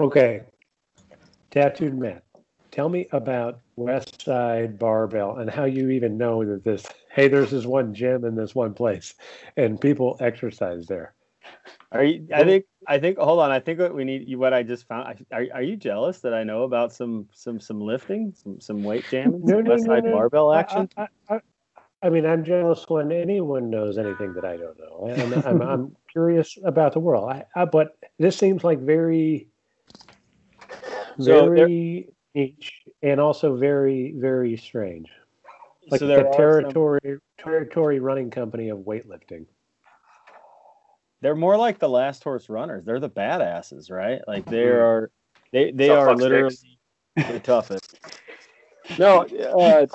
Okay. Tattooed Matt, tell me about West Side Barbell and how you even know that this, hey, there's this one gym in this one place and people exercise there. Are you? I think. I think. Hold on. I think what we need. What I just found. Are, are you jealous that I know about some some some lifting, some some weight jamming, No, no, West Side no. barbell action? I, I, I mean, I'm jealous when anyone knows anything that I don't know. And I'm, I'm curious about the world. I, I, but this seems like very, So very niche and also very, very strange. Like so there the are some- territory, territory running company of weightlifting. they're more like the last horse runners. They're the badasses, right? Like they Mhm. are. They they Tough are literally sticks. the toughest. No, uh,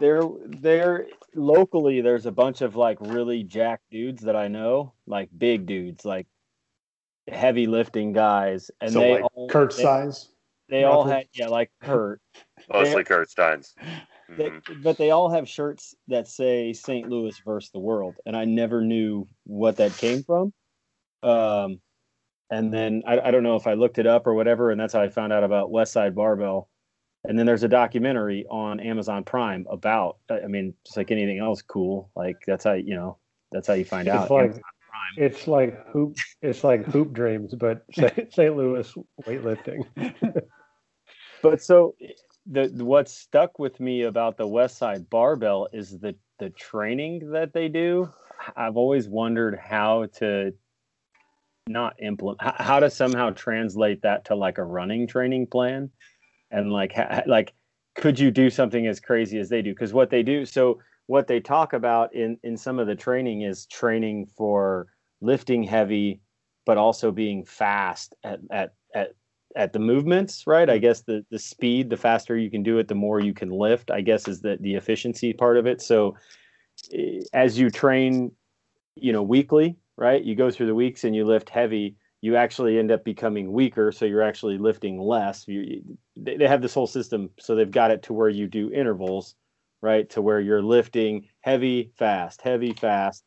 they're they're locally. There's a bunch of like really jack dudes that I know, like big dudes, like heavy lifting guys, and so they like all, Kurt they, size. they all had yeah, like Kurt. Mostly Kurt Steins. They, Mhm. but they all have shirts that say St. Louis versus the world, and I never knew what that came from. Um, and then I, I don't know if I looked it up or whatever, and that's how I found out about West Side Barbell. And then there's a documentary on Amazon Prime about. I mean, just like anything else, cool. Like that's how you know that's how you find It's out. like Amazon Prime. it's like hoop it's like hoop dreams, but St. Louis weightlifting. But so the what stuck with me about the West Side Barbell is the the training that they do. I've always wondered how to not implement how to somehow translate that to like a running training plan and like ha- like could you do something as crazy as they do because what they do so what they talk about in in some of the training is training for lifting heavy but also being fast at at at at the movements, right? I guess the the speed, the faster you can do it, the more you can lift. I guess is the the efficiency part of it. So eh, as you train, you know, weekly, right? You go through the weeks and you lift heavy. You actually end up becoming weaker, so you're actually lifting less. You- they, they have this whole system, so they've got it to where you do intervals, right? To where you're lifting heavy, fast, heavy, fast,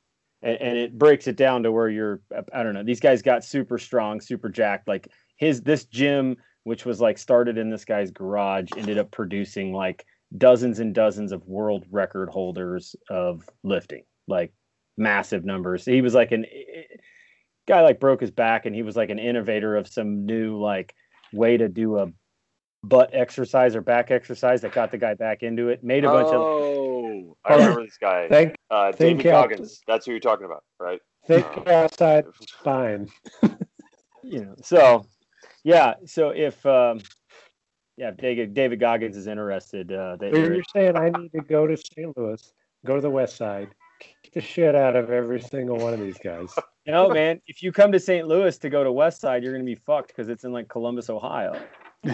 and, and it breaks it down to where you're. Uh, I don't know. These guys got super strong, super jacked, like his this gym which was like started in this guy's garage ended up producing like dozens and dozens of world record holders of lifting like massive numbers he was like an guy like broke his back and he was like an innovator of some new like way to do a butt exercise or back exercise that got the guy back into it made a bunch of oh. Oh, I remember this guy. Thank Uh, think David out- Goggins. That's who you're talking about, right? think Oh. outside spine. you know so yeah so if um yeah if david, david goggins is interested uh they, So there you're saying I need to go to St. Louis, go to the West Side, kick the shit out of every single one of these guys. No, man. If you come to St. Louis to go to West Side, you're gonna be fucked because it's in like Columbus, Ohio.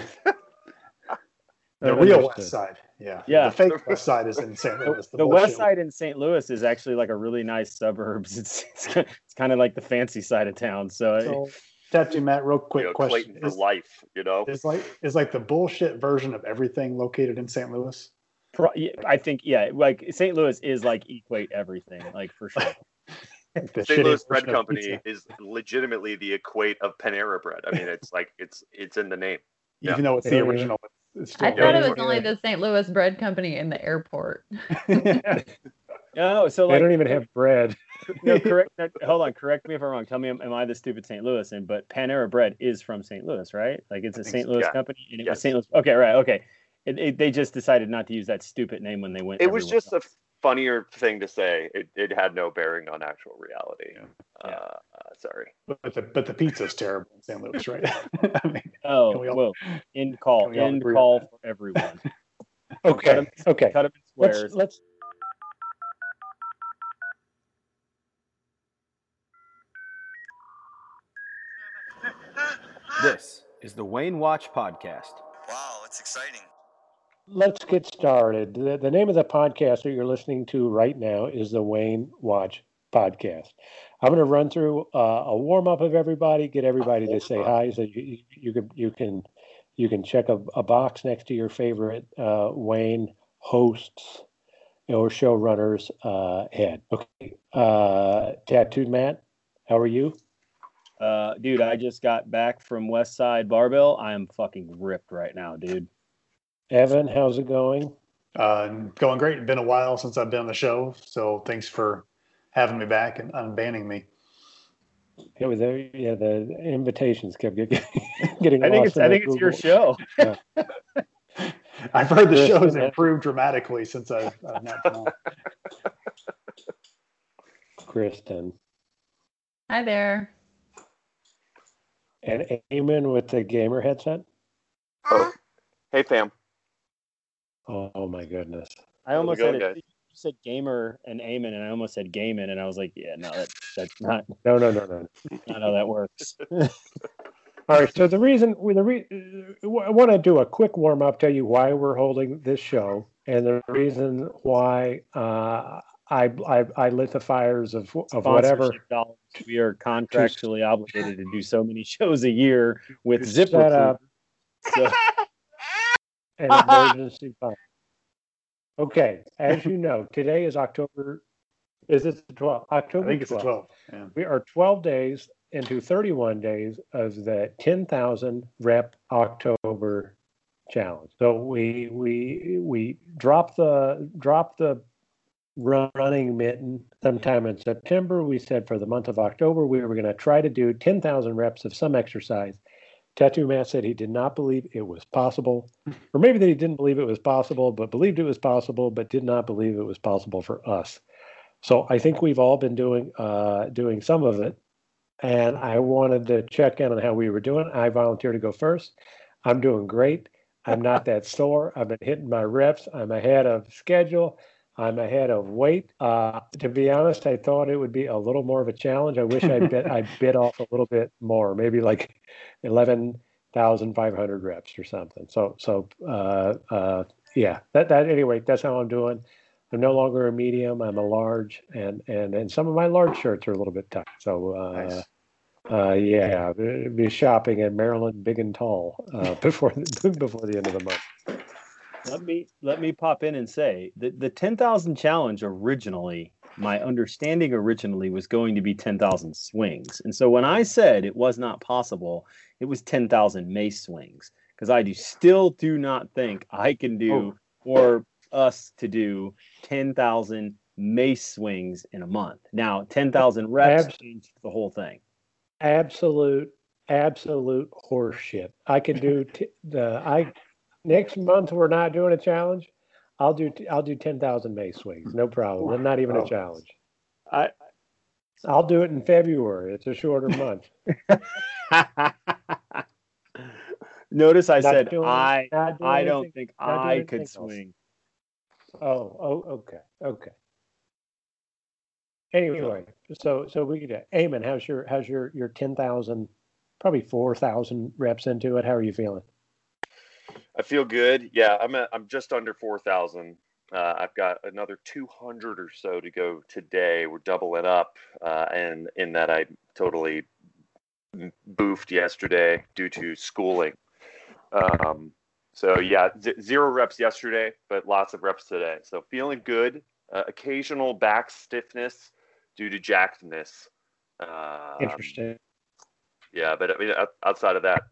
The real Understood. West Side. Yeah. Yeah. The fake West Side is in St. Louis. The, The, West Side in St. Louis is actually like a really nice suburbs. It's it's, it's kind of like the fancy side of town. So, So, Tattoo Matt, real quick You know, question. For Is, life, you know? is like is like the bullshit version of everything located in St. Louis? pro- yeah, I think yeah, like St. Louis is like equate everything, like for sure. The St. Louis Bread Company is legitimately the equate of Panera Bread. I mean, it's like it's it's in the name. Yeah. even though it's the Yeah, yeah. original. It's still I thought it was only the St. Louis bread company in the airport. No, so They don't even have bread. no, correct. hold on, correct me if I'm wrong. Tell me, am, am I the stupid St. Louis? And but Panera Bread is from St. Louis, right? Like it's a St. Louis yeah. company, and it was St. Louis. Okay, right, okay. It, it, they just decided not to use that stupid name when they went. It was everywhere just a funnier thing to say. It, it had no bearing on actual reality. Yeah. Uh, uh, sorry. but the but the pizza's terrible in St. Louis, right? I mean, Oh, Can we all- whoa! End call. we End call for everyone. Okay. Okay. Cut them in Let's squares. let's This is the Wayne Watch Podcast. Wow, it's exciting. Let's get started. The, the name of the podcast that you're listening to right now is the Wayne Watch Podcast. I'm going to run through uh, a warm up of everybody, get everybody to say hi, so you, you, can you can you can check a, a box next to your favorite uh, Wayne hosts or showrunners uh, head. Okay, uh, tattooed Matt, how are you? Uh, dude, I just got back from West Side Barbell. I am fucking ripped right now, dude. Evan, how's it going? Uh, going great. Been a while since I've been on the show, so thanks for having me back and unbanning me. It was there. Yeah, the invitations kept getting getting. I think lost it's I the think it's your Google. show. I've heard the Yes, show has improved dramatically since I've, I've not been on. Kristen Hi there. and Eamon with the gamer headset. Oh, hey fam. Oh, oh my goodness! I almost going, said it. You said gamer and Eamon, and I almost said Gaiman, and I was like, yeah, no, that, that's not No, no, no, no. not how that works. All right. So the reason we the re, uh, I want to do a quick warm up, tell you why we're holding this show, and the reason why uh, I, I I lit the fires of of whatever dollars. We are contractually obligated to do so many shows a year with to Zipper. up So, an emergency fund. Okay, as you know, today is October. Is it the 12th? October. I think it's a 12th. Yeah. We are 12 days into 31 days of the 10,000 rep October challenge. So we we we drop the drop the run- running mitten sometime in September. We said for the month of October we were going to try to do 10,000 reps of some exercise. Tattoo Matt said he did not believe it was possible, or maybe that he didn't believe it was possible, but believed it was possible, but did not believe it was possible for us. So I think we've all been doing uh, doing some of it, and I wanted to check in on how we were doing. I volunteered to go first. I'm doing great. I'm not that sore. I've been hitting my reps. I'm ahead of schedule. I'm ahead of weight. Uh, to be honest, I thought it would be a little more of a challenge. I wish I bit I bit off a little bit more, maybe like eleven thousand five hundred reps or something. So so uh, uh, yeah, that that anyway. That's how I'm doing. I'm no longer a medium. I'm a large, and and and some of my large shirts are a little bit tight. So uh, Nice. uh, yeah, be shopping in Maryland Big and Tall uh, before before the end of the month. Let me let me pop in and say that the 10,000 challenge originally my understanding originally was going to be 10,000 swings. And so when I said it was not possible, it was 10,000 mace swings because I do still do not think I can do oh. or us to do 10,000 mace swings in a month. Now, 10,000 reps Abs- changed the whole thing. absolute absolute horseshit. I could do t- the I next month we're not doing a challenge. I'll do t- I'll do ten thousand May swings, no problem. Not even a challenge. I I'll do it in February. It's a shorter month. Notice I Not said doing- I I don't think I anything could else. swing. Oh, oh, okay, okay. Anyway, so so we could. Eamon, how's your how's your your ten thousand, probably four thousand reps into it? How are you feeling? I feel good. Yeah, I'm at, I'm just under four thousand. Uh, I've got another two hundred or so to go today. We're doubling up, uh, and in that I totally boofed yesterday due to schooling. Um, so yeah, z- zero reps yesterday, but lots of reps today. So feeling good. Uh, occasional back stiffness due to jackedness. Um, Interesting. Yeah, but I mean, outside of that,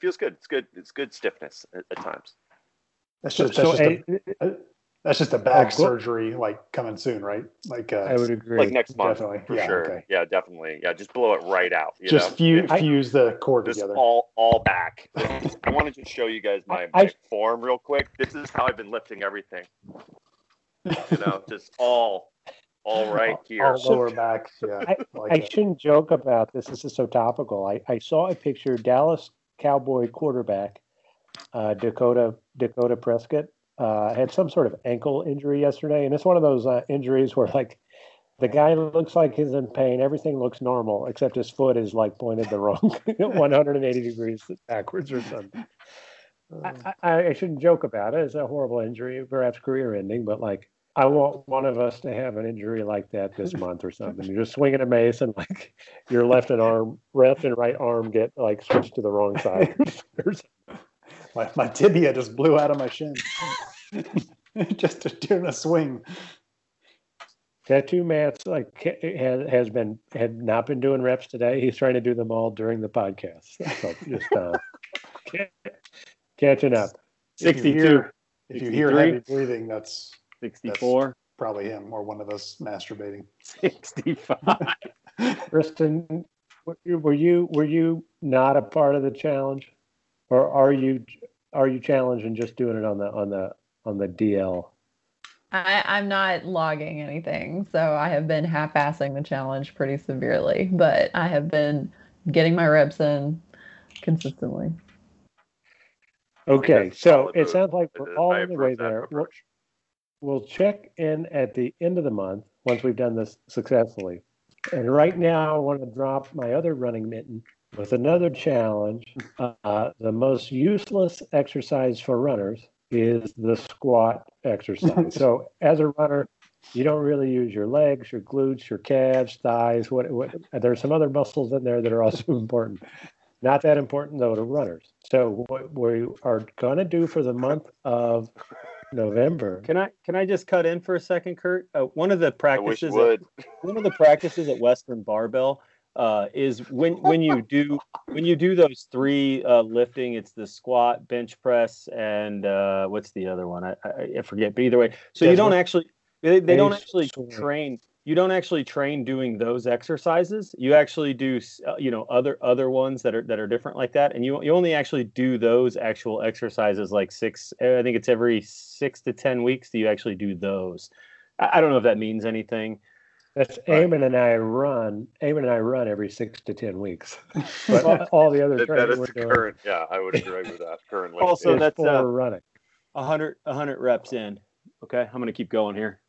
it feels good. It's good. It's good stiffness at, at times. That's So, just, that's, so just A- a, that's just a back Oh, surgery like coming soon, right? Like uh, I would agree. Like next month, Definitely. for Yeah, sure. okay. Yeah, definitely. Yeah, just blow it right out. You just know? fuse, I- fuse the core Just together. all all back. I want to show you guys my, I- form real quick. This is how I've been lifting everything. You know, just all all right here. All lower back. Yeah. I- like I shouldn't joke about this. This is so topical. I, I saw a picture Dallas Cowboy quarterback uh, Dakota Dakota Prescott uh, had some sort of ankle injury yesterday, and it's one of those uh, injuries where like the guy looks like he's in pain. Everything looks normal except his foot is like pointed the wrong 180 degrees backwards or something. I, I, I shouldn't joke about it. It's a horrible injury, perhaps career ending, but like I want one of us to have an injury like that this month or something. You're just swinging a mace and like your left and arm, left and right arm get like switched to the wrong side. my, my tibia just blew out of my shin. just during a swing. Tattoo Matt's like has, has been had not been doing reps today. He's trying to do them all during the podcast. So just uh, catching up. If you 62, hear, if you hear heavy breathing, that's 64, probably him or one of us masturbating. 65. Kristen, were you- were you not a part of the challenge, or are you are you challenged and just doing it on the on the on the DL? I, I'm not logging anything, so I have been half-assing the challenge pretty severely, but I have been getting my reps in consistently. Okay, so it sounds like we're all I on the way there. Approach. We'll check in at the end of the month once we've done this successfully. And right now, I want to drop my other running mitten with another challenge. Uh, the most useless exercise for runners is the squat exercise. so, as a runner, you don't really use your legs, your glutes, your calves, thighs. What, what there's some other muscles in there that are also important. Not that important though to runners. So, what we are going to do for the month of November. Can I can I just cut in for a second, Kurt? Uh, one of the I wish you practices. At, one of the practices at Western Barbell uh, is when when you do when you do those three uh, lifting, it's the squat, bench press, and uh, what's the other one? I, I, I forget. But either way, so you don't actually they, they don't actually train. You don't actually train doing those exercises. You actually do, uh, you know, other other ones that are that are different like that, and you you only actually do those actual exercises like six. uh, I think it's every six to ten weeks. Do you actually do those? I, I don't know if that means anything. That's Right. Eamon and I run. Eamon and I run every six to ten weeks. But all, all the other That, that training is we're the doing current. Yeah, I would agree with that. Currently. Also, is that's, for uh, running. A hundred a hundred reps in. Okay, I'm gonna keep going here.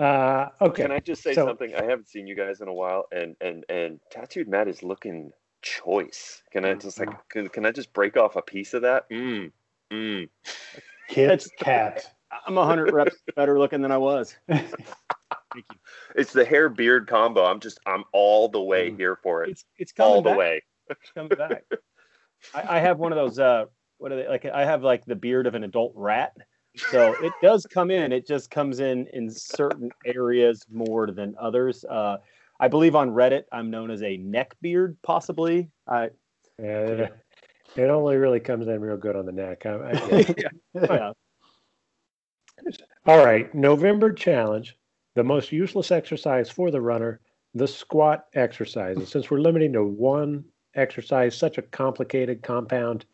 Uh, okay. Can I just say so- something? I haven't seen you guys in a while, and and and tattooed Matt is looking choice. Can I just like can, can I just break off a piece of that? Mm, mm. Kit That's- Kat. I'm a hundred reps better looking than I was. Thank you. It's the hair beard combo. I'm just I'm all the way Mm. here for it. It's it's coming All the way. It's coming back. I, I have one of those. Uh, what are they like? I have like the beard of an adult rat. So it does come in. It just comes in in certain areas more than others. Uh, I believe on Reddit, I'm known as a neck beard, possibly. I, Yeah, it, it only really comes in real good on the neck. I, I it. yeah. All right, November challenge, the most useless exercise for the runner, the squat exercise. And since we're limiting to one exercise, such a complicated compound,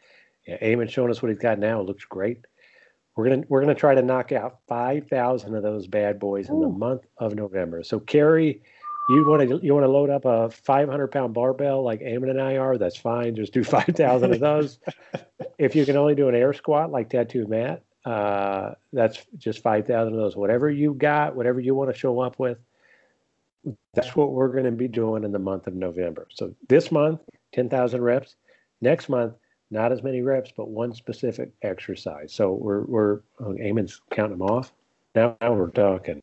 yeah, Eamon's showing us what he's got now. It looks great. We're gonna we're gonna try to knock out five thousand of those bad boys in the month of November. So Carrie, you want to you want to load up a five hundred pound barbell like Eamon and I are? That's fine. Just do five thousand of those. if you can only do an air squat like Tattoo Matt, uh, that's just 5,000 of those. Whatever you got, whatever you want to show up with, that's what we're going to be doing in the month of November. So this month, 10,000 reps. Next month, not as many reps, but one specific exercise. So we're, we're oh, Eamon's counting them off. Now, now we're talking.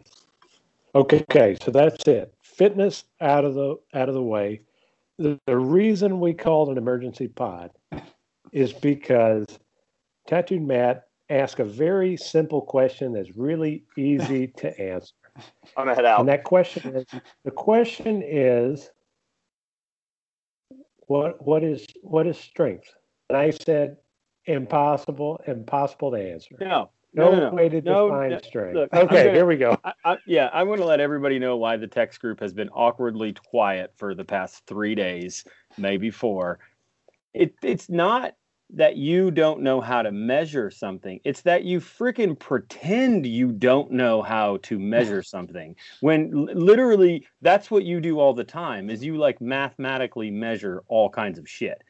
Okay, okay, so that's it. Fitness out of the out of the way. The, the reason we called an emergency pod is because Tattooed Matt asked a very simple question that's really easy to answer. I'm gonna head out. And that question is the question is what what is what is strength? And I said impossible, impossible to answer. No, No, no, no, way to No, define strength. look, okay, gonna- here we go. I, I, yeah, I want to let everybody know why the text group has been awkwardly quiet for the past three days, maybe four. It, it's not that you don't know how to measure something. It's that you freaking pretend you don't know how to measure something. When l- literally that's what you do all the time is you like mathematically measure all kinds of shit.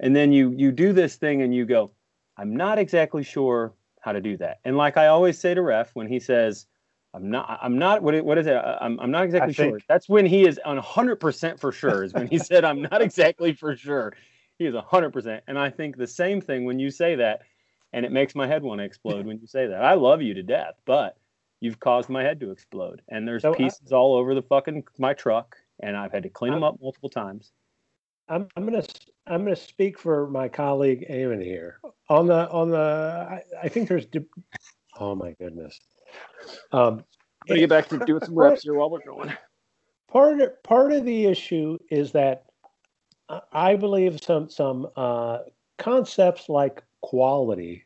And then you you do this thing and you go, I'm not exactly sure how to do that. And like I always say to Ref when he says, I'm not, I'm not, what, what is it? I'm, I'm not exactly sure. think- That's when he is on 100% for sure, is when he said, I'm not exactly for sure. He is 100%. And I think the same thing when you say that, and it makes my head want to explode when you say that. I love you to death, but you've caused my head to explode. And there's So I- pieces all over the fucking, my truck, and I've had to clean them up multiple times. I'm, I'm gonna s- I'm gonna speak for my colleague Eamon here. On the on the I, I think there's de- oh my goodness. Um, me get back to doing some reps here while we're going. part of, part of the issue is that I- I believe some some uh, concepts like quality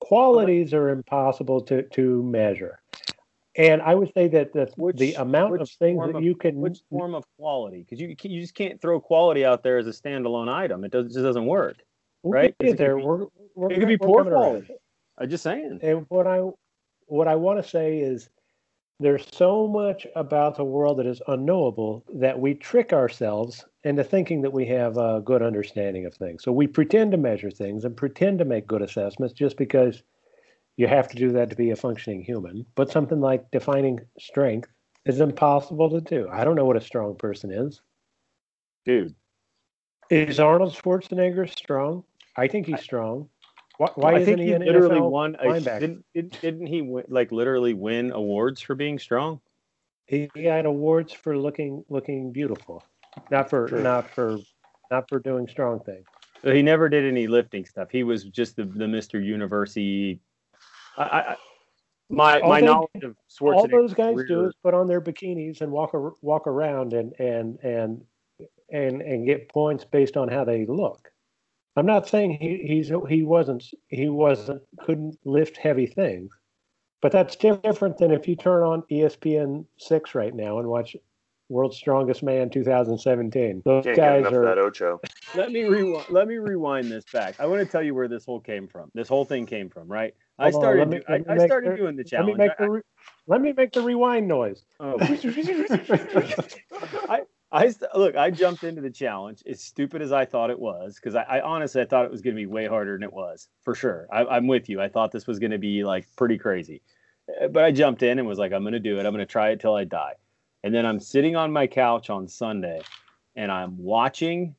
qualities are impossible to to measure, and I would say that the Which- the amount of things that of- you can Which form of quality? Because you you just can't throw quality out there as a standalone item. It does, just doesn't work. right? it could there. be- we're, we're, It could be poor quality. I'm just saying. And what I what I want to say is there's so much about the world that is unknowable that we trick ourselves into thinking that we have a good understanding of things. So we pretend to measure things and pretend to make good assessments just because you have to do that to be a functioning human. But something like defining strength is impossible to do. I don't know what a strong person is. Dude, Is Arnold Schwarzenegger strong? I think he's strong. Why, why I isn't think he he an literally NFL won. A, linebacker? didn't, didn't he win, like literally win awards for being strong? He had awards for looking looking beautiful, not for True. not for not for doing strong things. So He never did any lifting stuff. He was just the, the Mr. University. I, my All my they- knowledge of Schwarzenegger. All those guys do is put on their bikinis and walk ar- walk around and and and and and get points based on how they look. I'm not saying he he's he wasn't he wasn't couldn't lift heavy things, but that's different than if you turn on ESPN six right now and watch World's Strongest Man 2017. Those Can't guys enough are that Ocho. Let me rewind. Let me rewind this back. I want to tell you where this whole came from. This whole thing came from, right? I Hold on, started. let me- do- I, I started the- doing the challenge. Let challenge. me make the re- let me make the rewind noise. Oh. I, I look. I jumped into the challenge as stupid as I thought it was because I, I honestly I thought it was going to be way harder than it was for sure. I, I'm with you. I thought this was going to be like pretty crazy, Uh, but I jumped in and was like, I'm going to do it. I'm going to try it till I die. And then I'm sitting on my couch on Sunday, and I'm watching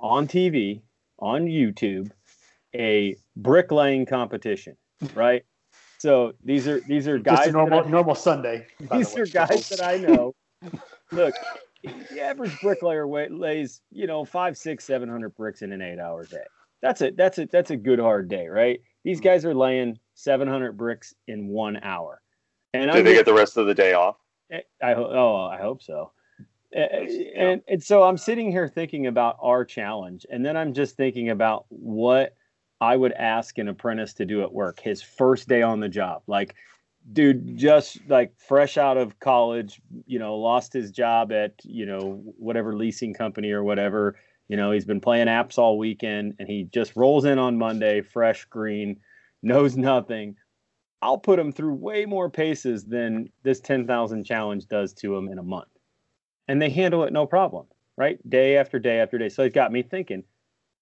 on TV on YouTube a bricklaying competition. Right. So these are these are guys. Just a that I- normal normal Sunday. by the these are guys that I know. Look, the average bricklayer wa- lays, you know, five, six, seven hundred bricks in an eight-hour day. That's a that's a that's a good hard day, right? These Hmm. guys are laying seven hundred bricks in one hour, and Do I'm they get the rest of the day off? I ho- oh I hope so. Uh, And and so I'm sitting here thinking about our challenge, and then I'm just thinking about what I would ask an apprentice to do at work his first day on the job. Like, dude, just like fresh out of college, you know, lost his job at you know whatever leasing company or whatever. You know, he's been playing apps all weekend, and he just rolls in on Monday, fresh, green, knows nothing. I'll put him through way more paces than this 10,000 challenge does to him in a month. And they handle it no problem, right? Day after day after day. So it got me thinking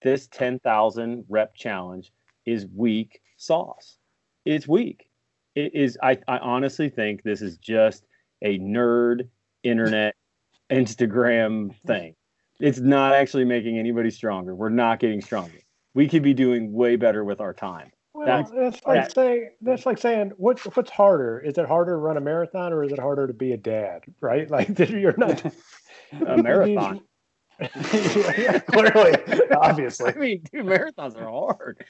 this 10,000 rep challenge is weak sauce. It's weak. It is, I, I honestly think this is just a nerd internet Instagram thing. It's not actually making anybody stronger. We're not getting stronger. We could be doing way better with our time. Well, That's- that's, like that- saying that's like saying what's what's harder? Is it harder to run a marathon or is it harder to be a dad? Right? Like you're not A marathon. yeah, Clearly, obviously. I mean, dude, marathons are hard.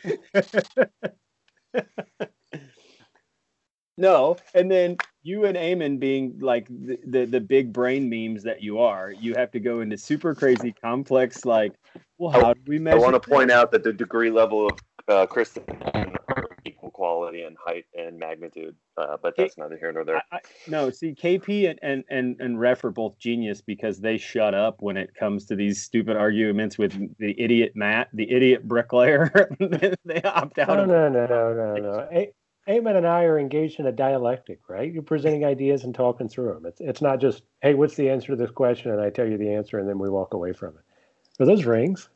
no, and then you and Eamon being like the, the the big brain memes that you are, you have to go into super crazy complex like, well, how do we I want to point out that the degree level of uh, Kristen are equal quality and height and magnitude, uh, but that's neither here nor there. I, I, no, see, KP and, and and and Ref are both genius because they shut up when it comes to these stupid arguments with the idiot Matt, the idiot bricklayer. they opt out. No, of no, no, no, no, no. A- Eamon and I are engaged in a dialectic, right? You're presenting ideas and talking through them. It's it's not just, hey, what's the answer to this question? And I tell you the answer, and then we walk away from it. Are those rings?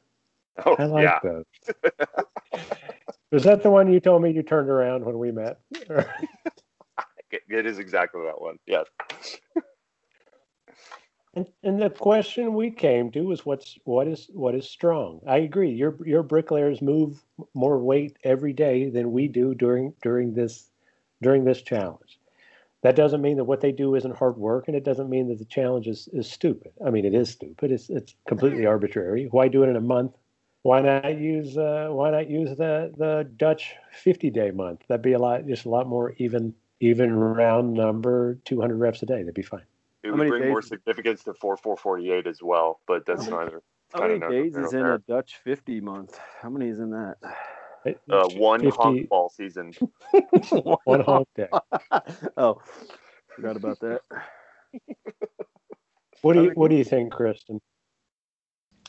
Oh, I like yeah. those. Was that the one you told me you turned around when we met? It- it is exactly that one. Yes. And, and the question we came to was what's what is what is strong? I agree. Your your bricklayers move more weight every day than we do during during this during this challenge. That doesn't mean that what they do isn't hard work, and it doesn't mean that the challenge is, is stupid. I mean, it is stupid. It's it's completely arbitrary. Why do it in a month? Why not use uh, why not use the the Dutch fifty day month? That'd be a lot just a lot more even even round number 200 reps a day. That'd be fine. It would many bring more significance to 4448 as well, but that's neither. How kinda many days is in there. a Dutch 50 month? How many is in that? Uh, one 50 honk ball season. one honk day. oh, forgot about that. What do you What do you think, Kristen?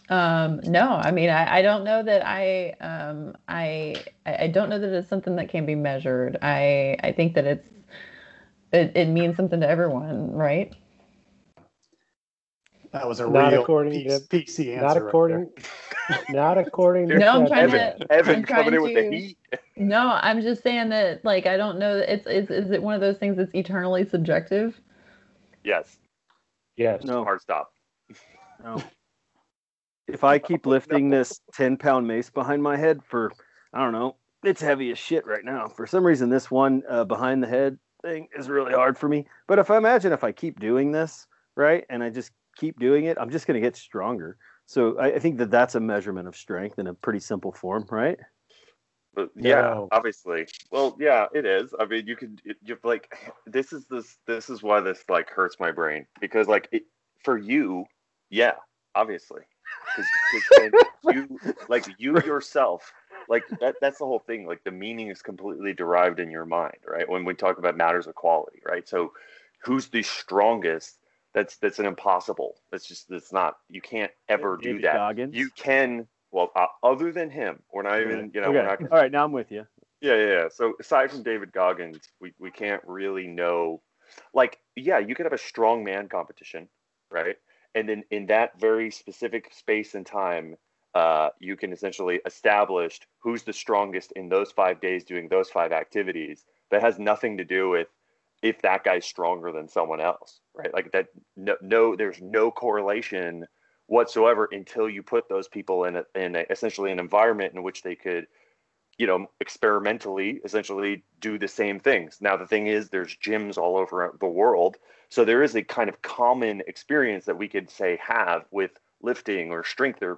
Um, no, I mean, I, I don't know that I, um, I, I I don't know that it's something that can be measured. I, I think that it's, it, it means something to everyone, right? That was a Not real according PC, to- PC answer. Not right according. not according. to No, I'm trying Evans. to- Evan I'm coming in trying with the heat. No, I'm just saying that, like, I don't know that it's, is, is it one of those things that's eternally subjective? Yes, Yes. No, hard stop. no. If I keep lifting this 10 pound mace behind my head for, I don't know, it's heavy as shit right now. For some reason, this one uh, behind the head thing is really hard for me. But if I imagine if I keep doing this, right, and I just keep doing it, I'm just going to get stronger. So I, I think that that's a measurement of strength in a pretty simple form, right? But yeah, No. obviously. Well, yeah, it is. I mean, you could it- you're like this is this this is why this like hurts my brain because like it, for you, yeah, obviously. 'Cause- 'cause you like you yourself like that that's the whole thing like the meaning is completely derived in your mind right when we talk about matters of quality right so who's the strongest that's that's an impossible that's just that's not you can't ever do David that Goggins? you can well uh, other than him we're not even you know okay. we're not All right, now I'm with you. yeah, yeah, yeah. So aside from David Goggins, we, we can't really know. Like, yeah, you could have a strong man competition, right? And then in that very specific space and time, uh, you can essentially establish who's the strongest in those five days doing those five activities. That has nothing to do with if that guy's stronger than someone else, right? Like that. No, no there's no correlation whatsoever until you put those people in a, in a, essentially an environment in which they could you know, experimentally essentially do the same things. Now, the thing is, there's gyms all over the world. So there is a kind of common experience that we could say have with lifting or strength or,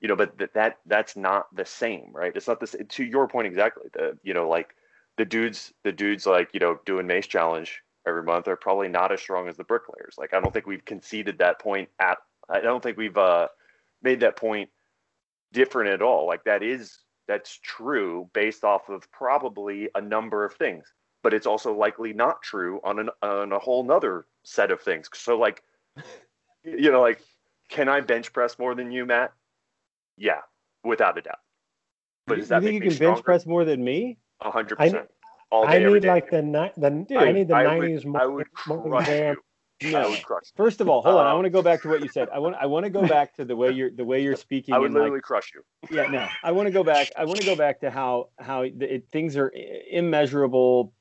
you know, but that, that that's not the same, right? It's not this, to your point exactly. The, you know, like the dudes, the dudes like, you know, doing Mace Challenge every month are probably not as strong as the bricklayers. Like, I don't think we've conceded that point at, I don't think we've uh, made that point different at all. Like, that is that's true based off of probably a number of things but it's also likely not true on an on a whole nother set of things. So like you know like can i bench press more than you matt? Yeah without a doubt. But you, does that you think make you can bench press more than me? A hundred I- percent. All I day every need day. like the ni- the I need the I would- nineties I would crush you. I No. would crush First of all, hold on. I Um, want to go back to what you said. I want I want to go back to the way you're the way you're speaking. I would in, like, literally crush you yeah no i want to go back i want to go back to how how it, things are immeasurable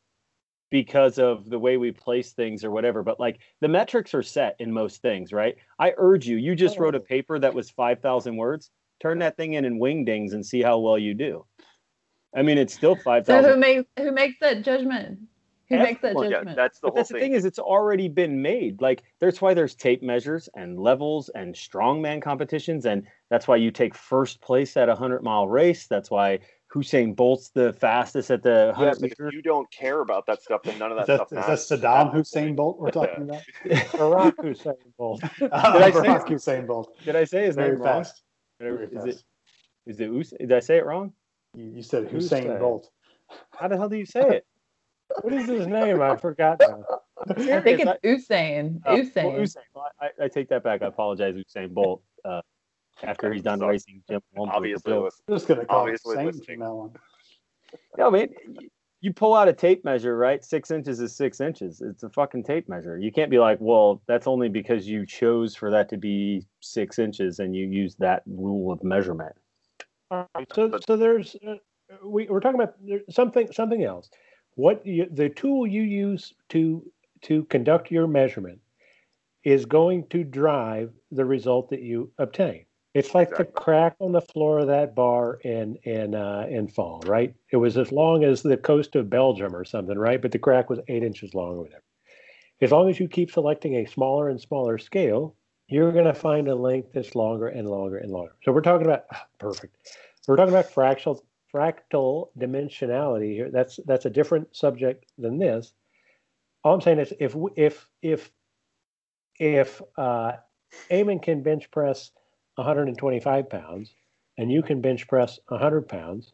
because of the way we place things or whatever but like the metrics are set in most things right i urge you you just wrote a paper that was 5000 words turn that thing in in wingdings and see how well you do i mean it's still So 5000 who makes, who makes that judgment? Who makes that Everyone, yeah that's the but whole that's the thing thing is it's already been made like that's why there's tape measures and levels and strongman competitions and that's why you take first place at a 100 mile race that's why Hussein Bolt's the fastest at the yeah, 100 but if you don't care about that stuff then none of that, that, stuff is that. Saddam Hussein Bolt we're talking about? Barack Hussein Bolt. I say- Barack Hussein Bolt. Did I say his Very name fast. Did I- Very Is it fast. is it Us- Did I say it wrong? You, you said Hussein Hussein. Bolt. How the hell do you say it? What is his name? I forgot now. I think Yes, it's Usain. Oh, well, Usain. Usain. Well, I, I take that back. I apologize, Usain Bolt. Uh, after he's done Sorry. racing Jim Holmes with the obviously Bills. listen, I'm just gonna call it Obviously Saint listening. from now on. No, man, y- you pull out a tape measure, right? Six inches is six inches. It's a fucking tape measure. You can't be like, well, that's only because you chose for that to be six inches and you use that rule of measurement. All right, so so there's uh, we we're talking about something something else. What you, the tool you use to to conduct your measurement is going to drive the result that you obtain. It's like the crack on the floor of that bar in in uh, in fall, right? It was as long as the coast of Belgium or something, right? But the crack was eight inches long or whatever. As long as you keep selecting a smaller and smaller scale, you're going to find a length that's longer and longer and longer. So we're talking about ah, perfect. We're talking about fractal fractal dimensionality here. That's that's a different subject than this, all I'm saying is if if if if uh, Eamon can bench press 125 pounds and you can bench press 100 pounds,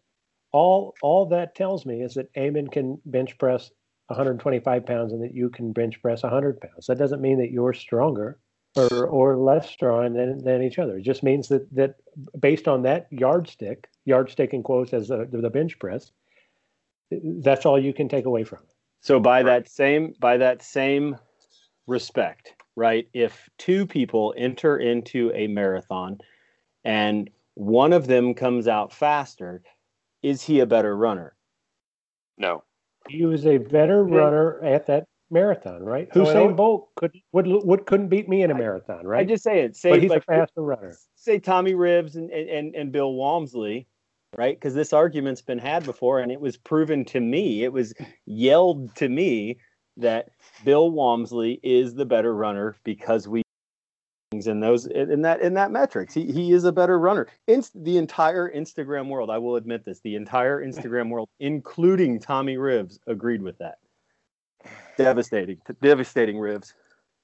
all all that tells me is that Eamon can bench press 125 pounds and that you can bench press 100 pounds. That doesn't mean that you're stronger or or less strong than, than each other. It just means that that based on that yardstick, yardstick in quotes as the, the bench press, that's all you can take away from it. So by that same by that same respect, right? If two people enter into a marathon and one of them comes out faster, is he a better runner? No. He was a better runner at that marathon, right? Oh, so Usain it- Bolt could would would couldn't beat me in a marathon, right? I just say it. Say but he's like, a faster runner. say Tommy Rivs and and, and Bill Walmsley, right? Because this argument's been had before, and it was proven to me. It was yelled to me that Bill Walmsley is the better runner because we things in those in that in that metrics. He he is a better runner. In the entire Instagram world, I will admit this, the entire Instagram world, including Tommy Rivs, agreed with that. Devastating, devastating Rivs.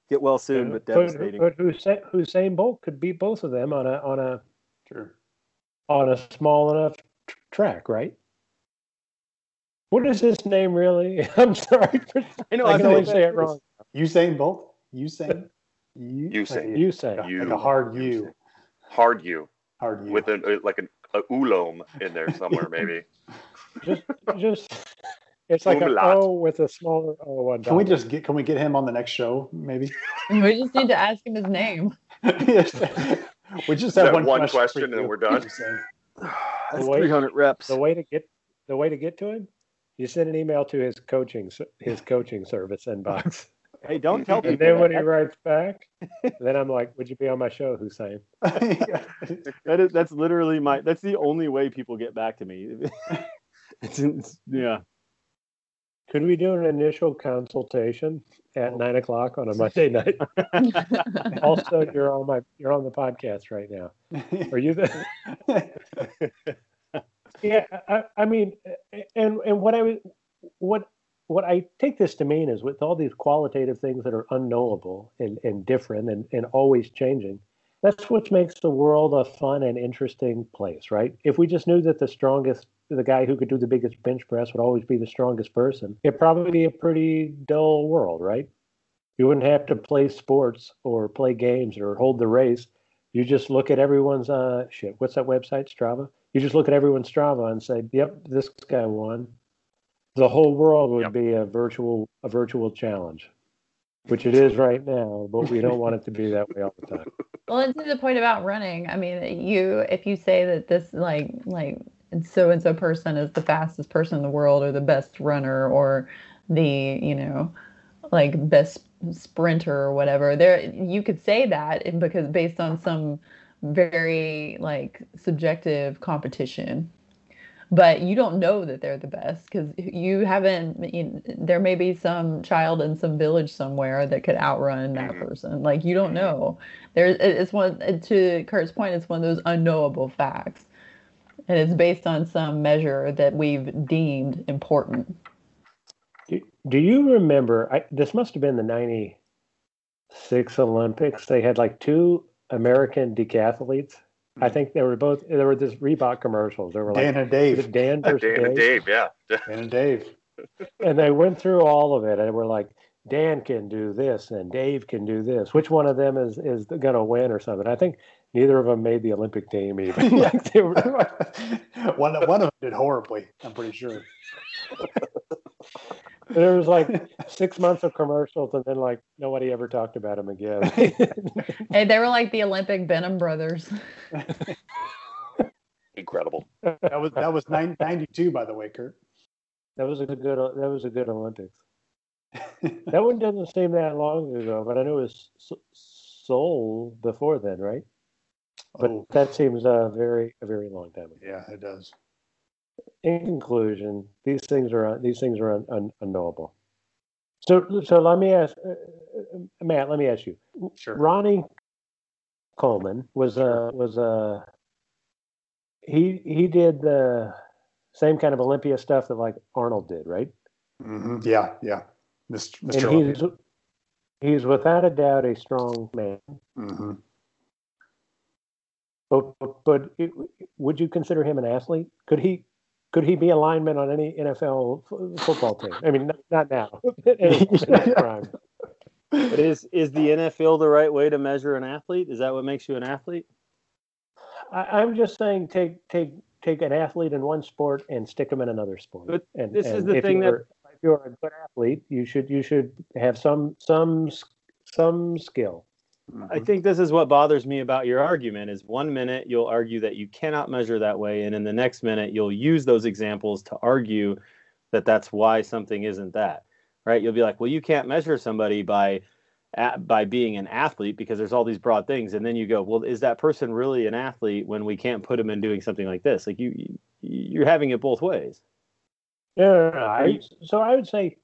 Get well soon, but devastating. But, Usain, Usain Bolt could beat both of them on a on a Sure. on a small enough tr- track, right? What is his name really? I'm sorry. For, I know I can only say it wrong. Usain Bolt. Usain. You. Usain. You say. Like a, You- like a hard U. Hard U Hard U. with an uh, like an a oolong in there somewhere maybe. Just just it's like an Umlaut. O with a smaller O on. Can we just get? Can we get him on the next show? Maybe. We just need to ask him his name. Yes. we just have one, one question, question and we're done. Usain. That's Wait. 300 reps. the way to get the way to get to him? You send an email to his coaching his coaching service inbox, Hey, don't tell me. and people. then when he that. writes back, then I'm like, "Would you be on my show, Hussein?" that is that's literally my that's the only way people get back to me. it's, it's- yeah. Could we do an initial consultation at oh. nine o'clock on a Monday night? also, you're on my you're on the podcast right now. Are you the? Yeah, I, I mean, and and what I what what I take this to mean is with all these qualitative things that are unknowable and, and different and, and always changing, that's what makes the world a fun and interesting place, right? If we just knew that the strongest, the guy who could do the biggest bench press would always be the strongest person, it'd probably be a pretty dull world, right? You wouldn't have to play sports or play games or hold the race. You just look at everyone's uh shit. What's that website, Strava? You just look at everyone's Strava and say, "Yep, this guy won." The whole world would Yep. be a virtual a virtual challenge, which it is right now, but we don't want it to be that way all the time. Well, and to the point about running, I mean, you if you say that this like like so and so person is the fastest person in the world or the best runner or the you know like best sprinter or whatever, there you could say that because based on some very like subjective competition but you don't know that they're the best because you haven't you know, there may be some child in some village somewhere that could outrun that Mhm. person like you don't know there it- it's one to kurt's point it's one of those unknowable facts and it's based on some measure that we've deemed important Do, do you remember? I, this must have been the '96 Olympics. They had like two American decathletes. I hmm. think they were both. There were this Reebok commercials. They were like Dan and Dave. Dan versus Dan and Dave. Dave, yeah. Dan and Dave. and they went through all of it and we're like dan can do this and dave can do this which one of them is is going to win or something i think neither of them made the olympic team even like were, one, one of them did horribly. I'm pretty sure. There was like six months of commercials and then like nobody ever talked about him again hey they were like the olympic benham brothers Incredible. That was that was nine, 92, by the way, Kurt. that was a good that was a good olympics that one doesn't seem that long ago but i know it was S- seoul before then right but oh, that seems a very a very long time ago yeah, it does. In conclusion, these things are these things are un, un, unknowable. So, so let me ask, uh, uh, Matt. Let me ask you. Sure. Ronnie Coleman was uh was uh he he did the same kind of Olympia stuff that like Arnold did, right? hmm Yeah, yeah. Mr. and Mr. he's he's without a doubt a strong man. hmm But but, but it, would you consider him an athlete? Could he could he be a lineman on any NFL f- football team? I mean, not, not now. But is is the NFL the right way to measure an athlete? Is that what makes you an athlete? I, I'm just saying, take take take an athlete in one sport and stick him in another sport. But and, this is the thing that- if you're a good athlete, you should you should have some some some skill. I mm-hmm. think this is what bothers me about your argument is one minute you'll argue that you cannot measure that way and in the next minute you'll use those examples to argue that that's why something isn't that. Right? You'll be like, "Well, you can't measure somebody by by being an athlete because there's all these broad things." And then you go, "Well, is that person really an athlete when we can't put him in doing something like this?" Like you you- you're having it both ways. No. I, so I would say,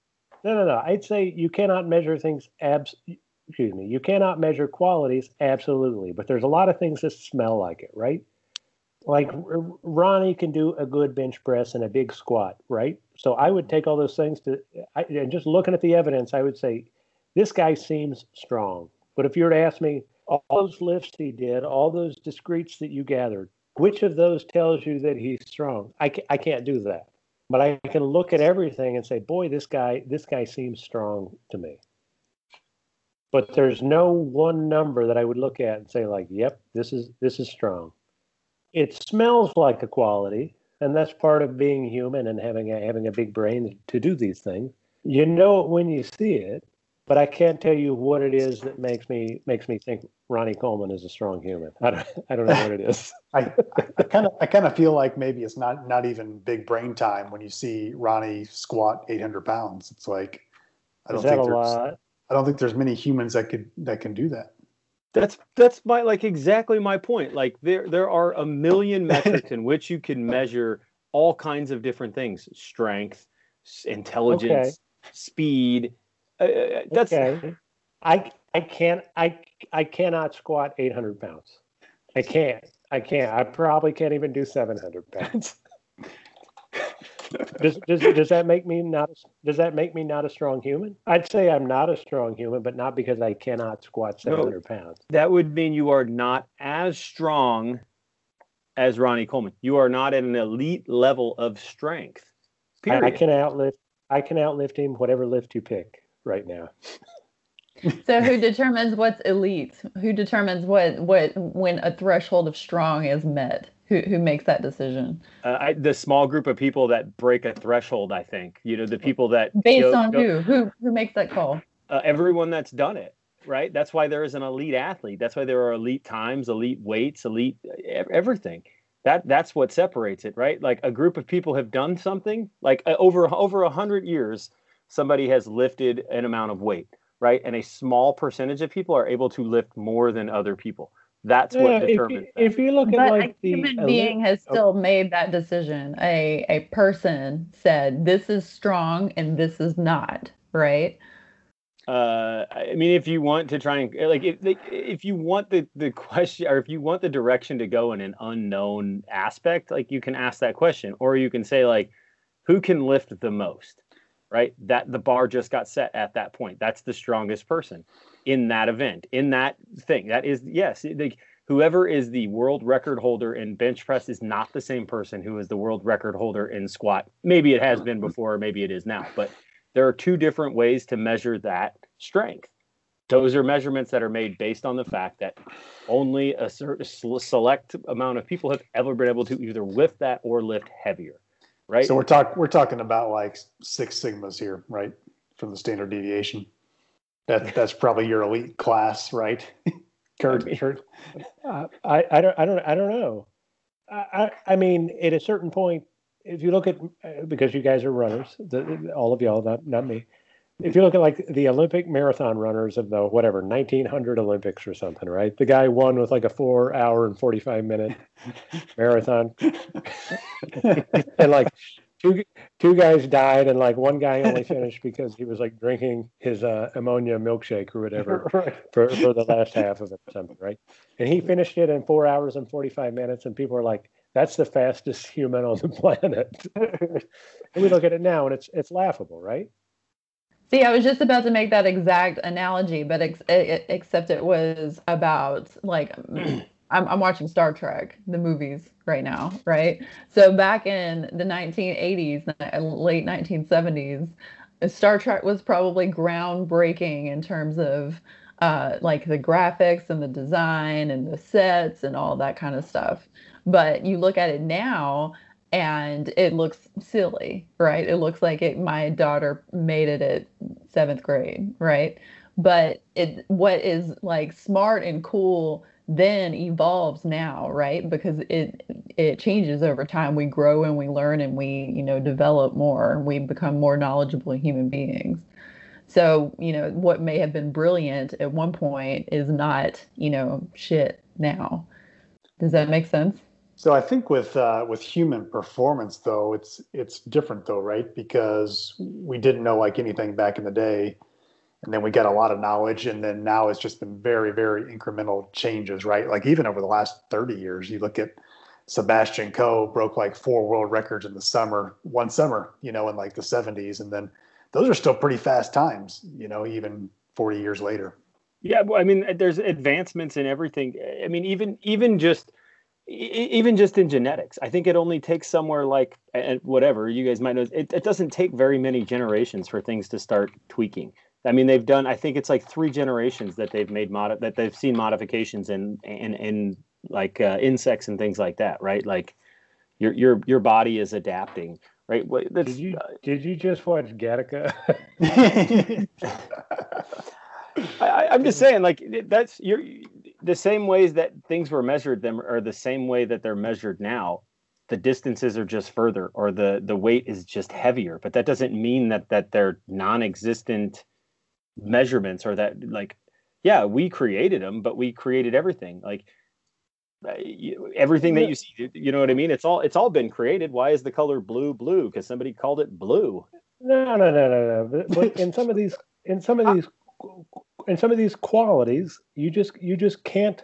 no, no, no. I'd say you cannot measure things abs. Excuse me. You cannot measure qualities absolutely, but there's a lot of things that smell like it, right? Like Ronnie can do a good bench press and a big squat, right? So I would take all those things to, I, and just looking at the evidence, I would say this guy seems strong. But if you were to ask me, all those lifts he did, all those discretes that you gathered, which of those tells you that he's strong? I, ca- I can't do that but I can look at everything and say, boy, this guy, this guy seems strong to me. But there's no one number that I would look at and say, like, yep, this is this is strong. It smells like a quality, and that's part of being human and having a having a big brain to do these things. You know it when you see it, but I can't tell you what it is that makes me makes me think Ronnie Coleman is a strong human. I don't I don't know what it is. I kind of I kind of feel like maybe it's not not even big brain time when you see Ronnie squat 800 pounds. It's like I don't Is that think a there's lot? I don't think there's many humans that could that can do that. That's that's my like exactly my point. Like there there are a million metrics in which you can measure all kinds of different things: strength, s- intelligence, speed. Uh, uh, that's okay. I I can't I I cannot squat 800 pounds. I can't. I can't. I probably can't even do 700 pounds. does, does does that make me not does that make me not a strong human? I'd say I'm not a strong human, but not because I cannot squat No. 700 pounds. that would mean you are not as strong as Ronnie Coleman. You are not at an elite level of strength. I, I can outlift I can outlift him whatever lift you pick right now. So who determines what's elite? Who determines what what when a threshold of strong is met? Who who makes that decision? uh, I, the small group of people that break a threshold, I think. You know, the people that Based on who? Who who makes that call? uh, everyone that's done it right that's why there is an elite athlete that's why there are elite times elite weights elite everything that that's what separates it right like a group of people have done something like uh, over over a hundred years somebody has lifted an amount of weight right and a small percentage of people are able to lift more than other people that's Yeah, what if, determines you, that. if you look at But like a the human elite- being has oh. still made that decision. A a person said this is strong and this is not, right? uh i mean if you want to try and like if like, if you want the the question or if you want the direction to go in an unknown aspect like you can ask that question or you can say like who can lift the most right that the bar just got set at that point that's the strongest person in that event in that thing that is yes like whoever is the world record holder in bench press is not the same person who is the world record holder in squat maybe it has been before maybe it is now but there are two different ways to measure that strength. Those are measurements that are made based on the fact that only a certain select amount of people have ever been able to either lift that or lift heavier, right? So we're talk we're talking about like six sigmas here, right? From the standard deviation. That that's probably your elite class, right? Kurt, Kurt. Uh, I, I don't I don't I don't know. I, I mean, at a certain point, if you look at uh, because you guys are runners, the- all of y'all, not not me. If you look at like the Olympic marathon runners of the whatever 1900 Olympics or something, right? The guy won with like a four hour and 45 minute marathon, and like two two guys died, and like one guy only finished because he was like drinking his uh, ammonia milkshake or whatever right. for, for the last half of it or something, right? And he finished it in four hours and 45 minutes, and people are like, that's the fastest human on the planet. and we look at it now and it's it's laughable, right? See, I was just about to make that exact analogy, but ex- except it was about like I'm, I'm watching Star Trek, the movies right now, right? So back in the 1980s, late 1970s, Star Trek was probably groundbreaking in terms of uh, like the graphics and the design and the sets and all that kind of stuff. But you look at it now and it looks silly, right? It looks like it, my daughter made it at seventh grade, right? But it what is like smart and cool then evolves now, right? Because it it changes over time. We grow and we learn and we, you know, develop more we become more knowledgeable human beings. So, you know, what may have been brilliant at one point is not, you know, shit now. Does that make sense? So I think with uh, with human performance though, it's it's different though, right? Because we didn't know like anything back in the day and then we get a lot of knowledge and then now it's just been very very incremental changes right? Like even over the last 30 years you look at sebastian coe broke like four world records in the summer one summer you know in like the 70s and then those are still pretty fast times you know even 40 years later. Yeah well, i mean there's advancements in everything. I mean even even just even just in genetics. I think it only takes somewhere like eh, eh, whatever you guys might know it, it doesn't take very many generations for things to start tweaking I mean, they've done. I think it's like three generations that they've made mod that they've seen modifications in in in like uh, insects and things like that, right? Like your your your body is adapting, right? did you uh, did you just watch Gattaca? I, am just saying, like that's you're the same ways that things were measured them are the same way that they're measured now. The distances are just further, or the the weight is just heavier, but that doesn't mean that that they're non-existent measurements or that like yeah we created them but we created everything. Like uh, everything that you see you know what i mean? It's all it's all been created. Why is the color blue blue? Because somebody called it blue. No no no no no but, but in some of these in some of these in some of these qualities you just you just can't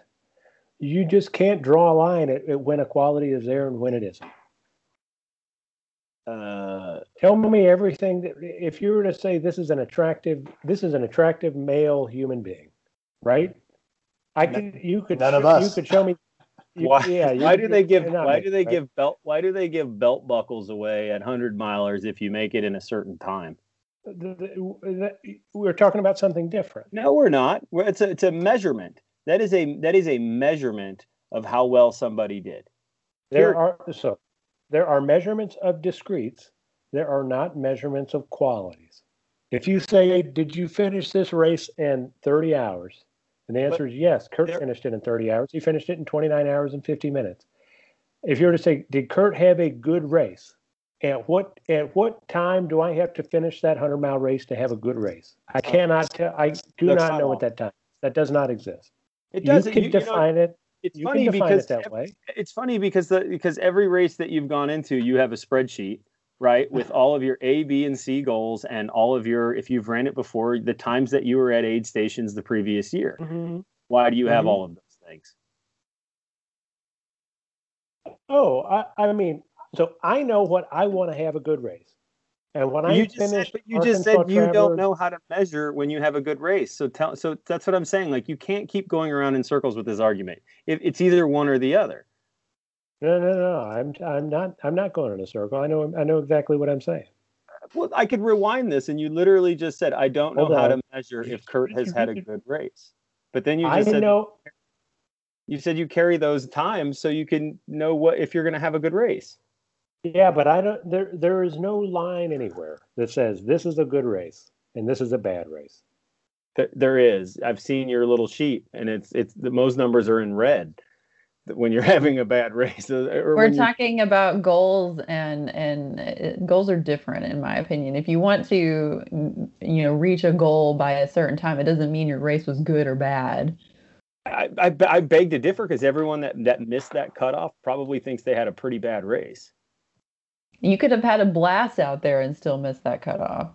you just can't draw a line at, at when a quality is there and when it isn't. Uh, tell me everything that if you were to say this is an attractive this is an attractive male human being right? I could you could none of us. you could show me you, why, yeah, why do they give why do they right? give belt why do they give belt buckles away at 100 milers if you make it in a certain time? The, the, the, we're talking about something different. No we're not. It's a, it's a measurement. That is a that is a measurement of how well somebody did. There Here, are so there are measurements of discretes, there are not measurements of qualities. If you say, Did you finish this race in 30 hours? And the answer but is yes. Kurt there, finished it in 30 hours. He finished it in 29 hours and 50 minutes. If you were to say, Did Kurt have a good race? At what at what time do I have to finish that 100 mile race to have a good race? I cannot tell. I do not know what that time. That does not exist. It doesn't. You can you, define you know, it it's you funny because it that way. It's funny because the because every race that you've gone into, you have a spreadsheet, right, with all of your A, B, and C goals and all of your if you've ran it before, the times that you were at aid stations the previous year. Mm-hmm. Why do you have mm-hmm. all of those things? Oh, I, I mean, so I know what I want to have a good race. And when you I just said, but you just said you don't know how to measure when you have a good race. So tell, so that's what I'm saying. Like you can't keep going around in circles with this argument. If it's either one or the other. No, no, no. I'm, I'm not, I'm not going in a circle. I know, I know exactly what I'm saying. Well, I could rewind this, and you literally just said, "I don't know Hold how on. to measure if Kurt has had a good race." But then you just I said, know. You said you carry those times so you can know what if you're going to have a good race. Yeah, but I don't. There, there is no line anywhere that says this is a good race and this is a bad race. There is. I've seen your little sheet, and it's it's the most numbers are in red when you're having a bad race. We're talking about goals, and and uh, goals are different, in my opinion. If you want to, you know, reach a goal by a certain time, it doesn't mean your race was good or bad. I, I, I beg to differ because everyone that, that missed that cutoff probably thinks they had a pretty bad race. You could have had a blast out there and still miss that cutoff.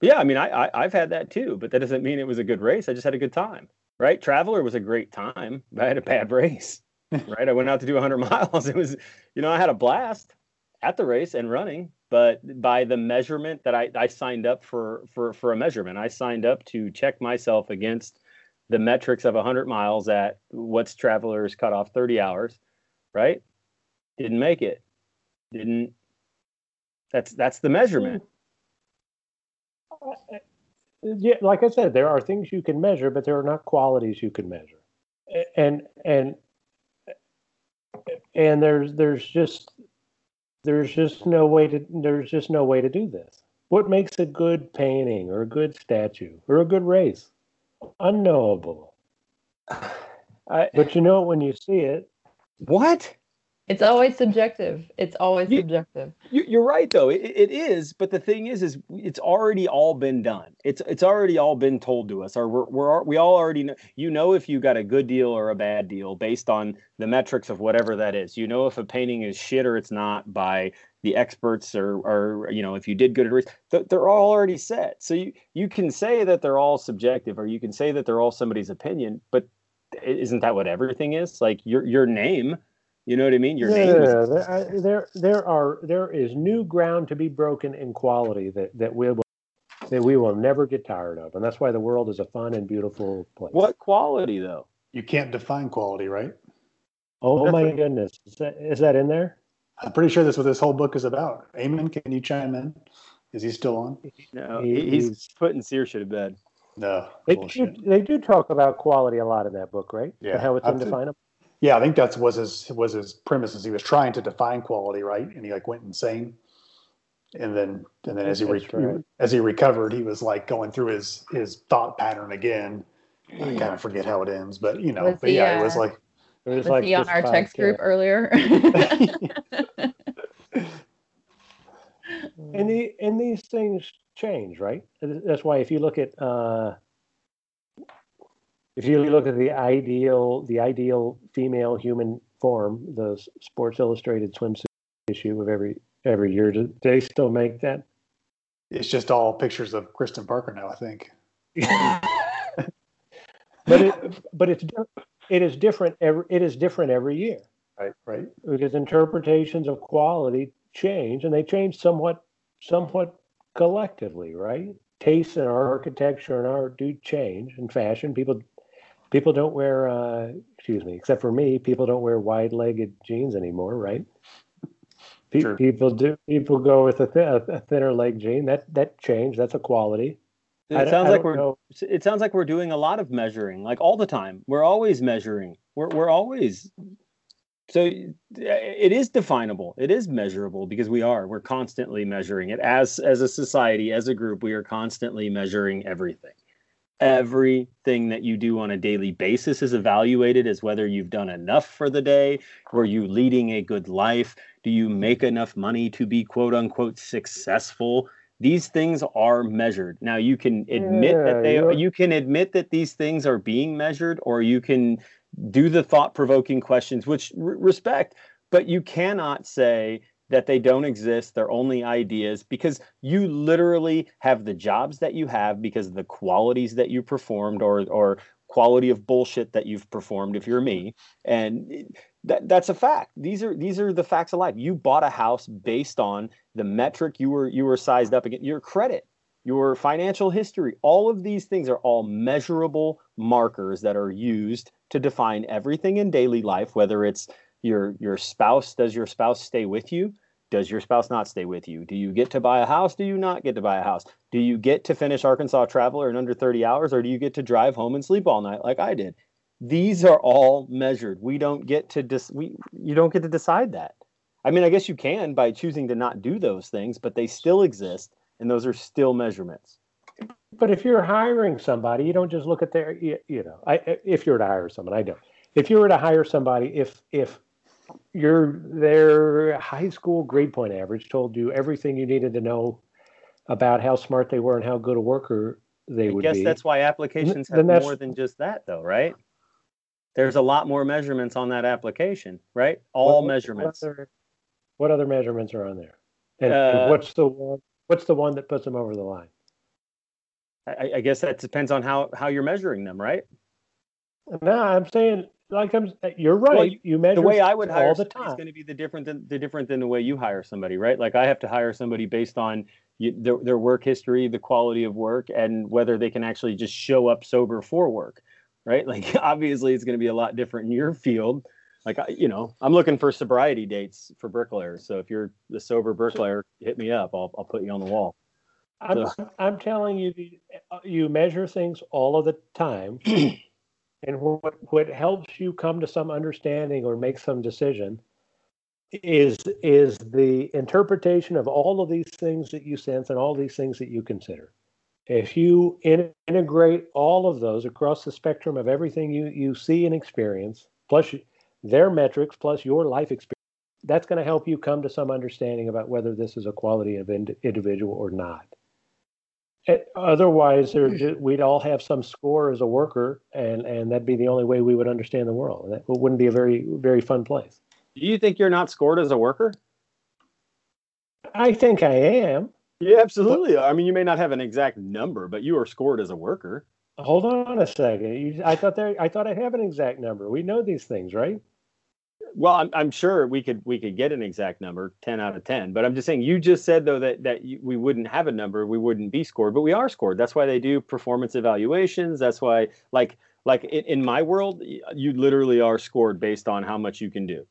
Yeah, I mean, I, I have had that too, but that doesn't mean it was a good race. I just had a good time, right? Traveler was a great time. I had a bad race, right? I went out to do 100 miles. It was, you know, I had a blast at the race and running, but by the measurement that I, I signed up for, for for a measurement. I signed up to check myself against the metrics of 100 miles at what's travelers cut off 30 hours, right? Didn't make it. Didn't. That's that's the measurement. Yeah, like I said, there are things you can measure, but there are not qualities you can measure, and and and there's there's just there's just no way to there's just no way to do this. What makes a good painting or a good statue or a good race? Unknowable. I, But you know it when you see it. what? It's always subjective. It's always You- subjective. You- You're right, though. It, it is, but the thing is, is it's already all been done. It's it's already all been told to us, or we're, we're we all already know. You know if you got a good deal or a bad deal based on the metrics of whatever that is. You know if a painting is shit or it's not by the experts, or or you know if you did good at. They're all already set. So you you can say that they're all subjective, or you can say that they're all somebody's opinion, but isn't that what everything is? Like your your name. You know what I mean? Your name Yeah, there, there there are there is new ground to be broken in quality that that we will that we will never get tired of, and that's why the world is a fun and beautiful place. what quality though? You can't define quality, right? Oh my goodness, is that is that in there? I'm pretty sure that's what this whole book is about. Amen. can you chime in? Is he still on? No, He- he- he's he's- putting Searshit to bed. No. They bullshit. do, they do talk about quality a lot in that book, right? Yeah, And how it's I've seen- undefinable. Yeah, I think that's was his was his premise. Is he was trying to define quality, right? And he like went insane. And then and then as he re- That's right. as he recovered, he was like going through his his thought pattern again. I kind of forget how it ends, but you know, Was but he, yeah, it was uh, like It was Was like he on our text group earlier? and the and these things change, right? That's why if you look at uh, if you look at the ideal the ideal female human form, the Sports Illustrated swimsuit issue of every every year, do they still make that? it's just all pictures of Kristen Parker now. I think. but it but it's it is different every it is different every year Right. Right. because interpretations of quality change and they change somewhat somewhat collectively right tastes in our architecture and art do change in fashion people people don't wear uh excuse me except for me people don't wear wide-legged jeans anymore right Pe- Sure. people do people go with a, th- a thinner leg jean that that changed that's a quality It sounds like we're know. it sounds like we're doing a lot of measuring, like all the time. We're always measuring. We're we're always so it is definable. It is measurable because we are. We're constantly measuring it as as a society, as a group. We are constantly measuring everything. Everything that you do on a daily basis is evaluated as whether you've done enough for the day. Were you leading a good life? Do you make enough money to be quote unquote successful? These things are measured. Now you can admit Yeah, that they you're- you can admit that these things are being measured, or you can do the thought provoking questions, which r- respect, but you cannot say that they don't exist. They're only ideas because you literally have the jobs that you have because of the qualities that you performed or, or quality of bullshit that you've performed if you're me. And that, that's a fact. These are these are the facts of life. You bought a house based on the metric you were you were sized up against your credit your financial history all of these things are all measurable markers that are used to define everything in daily life whether it's your your spouse does your spouse stay with you? Does your spouse not stay with you? Do you get to buy a house? Do you not get to buy a house? Do you get to finish arkansas traveler in under 30 hours or do you get to drive home and sleep all night like i did? These are all measured. We don't get to dis- we you don't get to decide that. I mean i guess you can by choosing to not do those things but they still exist and those are still measurements. But if you're hiring somebody, you don't just look at their, you, you know, I, if you're to hire someone, I don't. If you were to hire somebody, if if your their high school grade point average told you everything you needed to know about how smart they were and how good a worker they I would guess be, that's why applications have more than just that, though, right? There's a lot more measurements on that application, right? All what- measurements. What other, what other measurements are on there? And, Uh, and what's the one? What's the one that puts them over the line? I, I guess that depends on how how you're measuring them, right? No, I'm saying like I'm, you're right. Well, you measure the way I would hire all the time. is going to be the different than the different than the way you hire somebody, right? Like I have to hire somebody based on you, their their work history, the quality of work, and whether they can actually just show up sober for work, right? Like obviously it's going to be a lot different in your field. Like I- you know, I'm looking for sobriety dates for bricklayers. So if you're the sober bricklayer, hit me up. I'll I'll put you on the wall. I'm, I'm telling you, uh, you measure things all of the time. and what, what helps you come to some understanding or make some decision is is the interpretation of all of these things that you sense and all these things that you consider. If you in, integrate all of those across the spectrum of everything you, you see and experience, plus their metrics, plus your life experience, that's going to help you come to some understanding about whether this is a quality of ind- individual or not. Eh, Otherwise, there, we'd all have some score as a worker, and, and that'd be the only way we would understand the world. And that wouldn't be a very very fun place. Do you think you're not scored as a worker? I think I am. Yeah, absolutely. I mean, you may not have an exact number, but you are scored as a worker. Hold on a second. You, I thought there. I thought I have an exact number. We know these things, right? Well, I'm, I'm sure we could we could get an exact number, ten out of ten. But I'm just saying, you just said though that that you, we wouldn't have a number, we wouldn't be scored, but we are scored. That's why they do performance evaluations. That's why, like like in, in my world, you literally are scored based on how much you can do,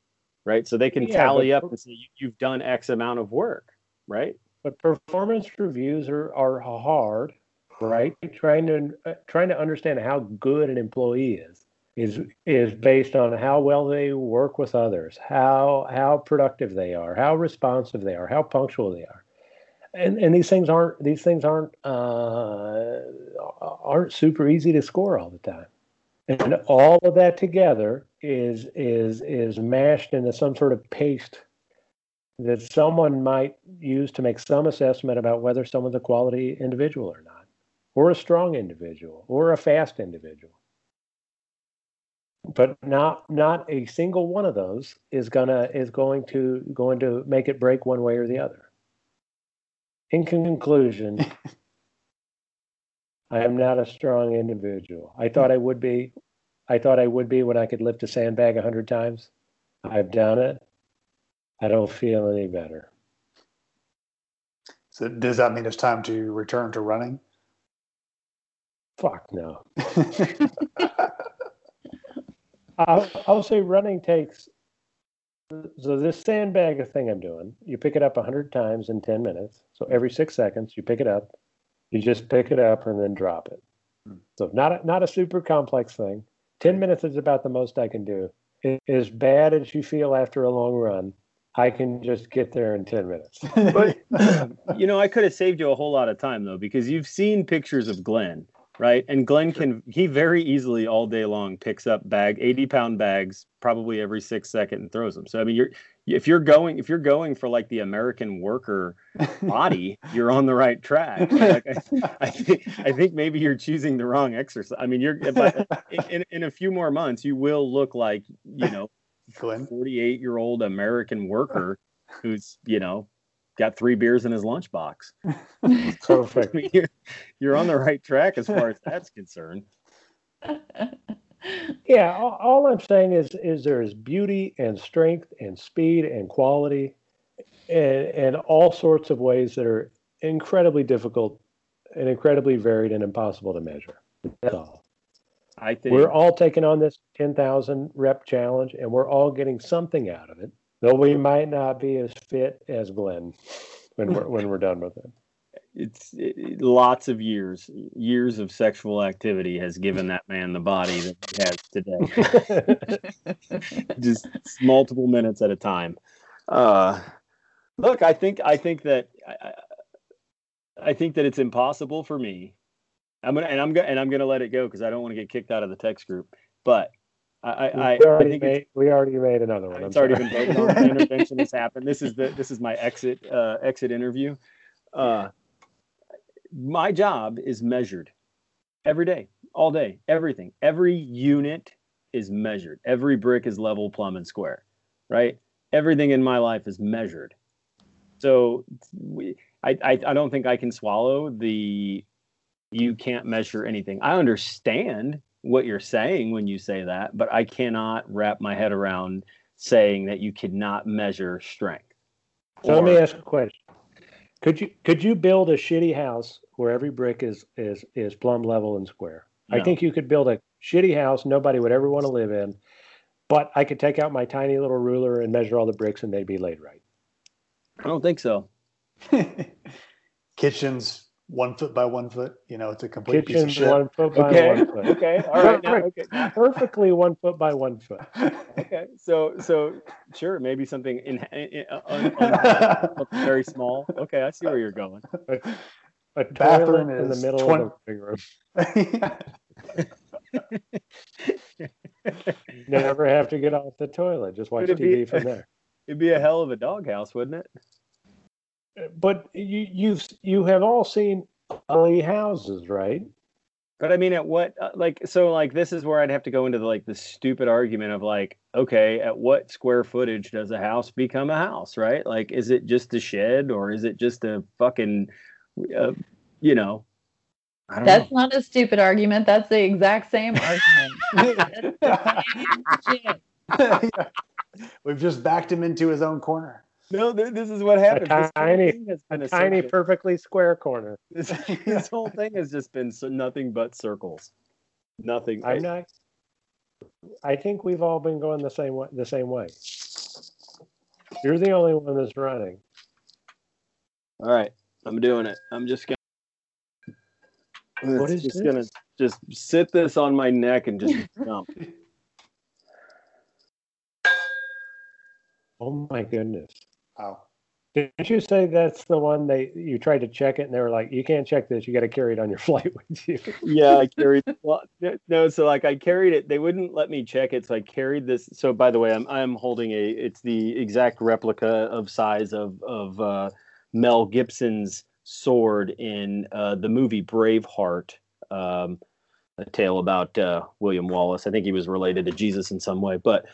right? So they can Yeah, tally but- up and say you, you've done X amount of work, right? But performance reviews are, are hard, right? Trying to uh, trying to understand how good an employee is is is based on how well they work with others, how how productive they are, how responsive they are, how punctual they are. And and these things aren't these things aren't uh, aren't super easy to score all the time. And all of that together is is is mashed into some sort of paste that someone might use to make some assessment about whether someone's a quality individual or not, or a strong individual, or a fast individual. But not not a single one of those is gonna is going to going to make it break one way or the other. In conclusion, I am not a strong individual. I thought I would be. I thought I would be when I could lift a sandbag a hundred times. I've done it. I don't feel any better. So does that mean it's time to return to running? Fuck no. I'll, I'll say running takes. So this sandbag thing I'm doing, you pick it up a hundred times in ten minutes. So every six seconds, you pick it up. You just pick it up and then drop it. Hmm. So not a, not a super complex thing. Ten minutes is about the most I can do. A- As bad as you feel after a long run, I can just get there in ten minutes. But you know, I could have saved you a whole lot of time though, because you've seen pictures of Glenn, right? And Glenn can he very easily all day long picks up bag, 80 pound bags, probably every six second and throws them. So I mean you're if you're going if you're going for like the American worker body, you're on the right track. Like, I, I think I think maybe you're choosing the wrong exercise. I mean, you're but in, in a few more months, you will look like you know Glenn. 48 year old American worker who's, you know, got three beers in his lunchbox. I Perfect. mean, you're, you're on the right track as far as that's concerned. Yeah, all, all I'm saying is is there is beauty and strength and speed and quality and and all sorts of ways that are incredibly difficult and incredibly varied and impossible to measure. That's all. I think We're all taking on this 10,000 rep challenge and we're all getting something out of it. Though we might not be as fit as Glenn when we're when we're done with it. it's it, lots of years, years of sexual activity has given that man the body that he has today. just multiple minutes at a time. Uh, look, I think I think that I, I- I think that it's impossible for me. I'm gonna and I'm gonna and I'm gonna let it go because I don't want to get kicked out of the text group. But I I, we, I, I already think made, we already made another one. I'm it's already sorry. been voted on. The intervention has happened. This is the this is my exit uh, exit interview. Uh, my job is measured every day, all day, everything. Every unit is measured. Every brick is level, plumb, and square. Right. Everything in my life is measured. So we, I, I I don't think I can swallow the you can't measure anything. I understand what you're saying when you say that, but I cannot wrap my head around saying that you could not measure strength. So let me ask a question. Could you could you build a shitty house where every brick is is is plumb level and square? I think you could build a shitty house nobody would ever want to live in, but I could take out my tiny little ruler and measure all the bricks and they'd be laid right. I don't think so. Kitchens one foot by one foot. You know, it's a complete Kitchen piece of shit. one foot by Okay. one foot. Okay. All right. Now, okay. Perfectly one foot by one foot. Okay. So so sure, maybe something in, in, uh, un, un, something very small. Okay, I see where you're going. A Bathroom toilet in the middle 20 of the living room. Never have to get off the toilet. Just watch Could it be- TV from there. It'd be a hell of a doghouse, wouldn't it? But you you've you have all seen ugly houses, right? But I mean, at what uh, like so like this is where I'd have to go into the, like the stupid argument of like, okay, at what square footage does a house become a house, right? Like, is it just a shed or is it just a fucking, uh, you know, I don't That's know. not a stupid argument. That's the exact same argument. That's the same shit. We've just backed him into his own corner. No, th- this is what happens. This whole tiny- A tiny, circle. perfectly square corner. This, this whole thing has just been so nothing but circles. Nothing. I'm not. I think we've all been going the same way. The same way. You're the only one that's running. All right, I'm doing it. I'm just gonna. What is just this? gonna just sit this on my neck and just jump. Oh my goodness! Wow. Didn't you say that's the one they you tried to check it and they were like, you can't check this. You got to carry it on your flight with you. yeah, I carried. Well, no, so like I carried it. They wouldn't let me check it, so I carried this. So by the way, I'm I'm holding a. It's the exact replica of size of of uh, Mel Gibson's sword in uh, the movie Braveheart. Um, a tale about uh, William Wallace. I think he was related to Jesus in some way, but.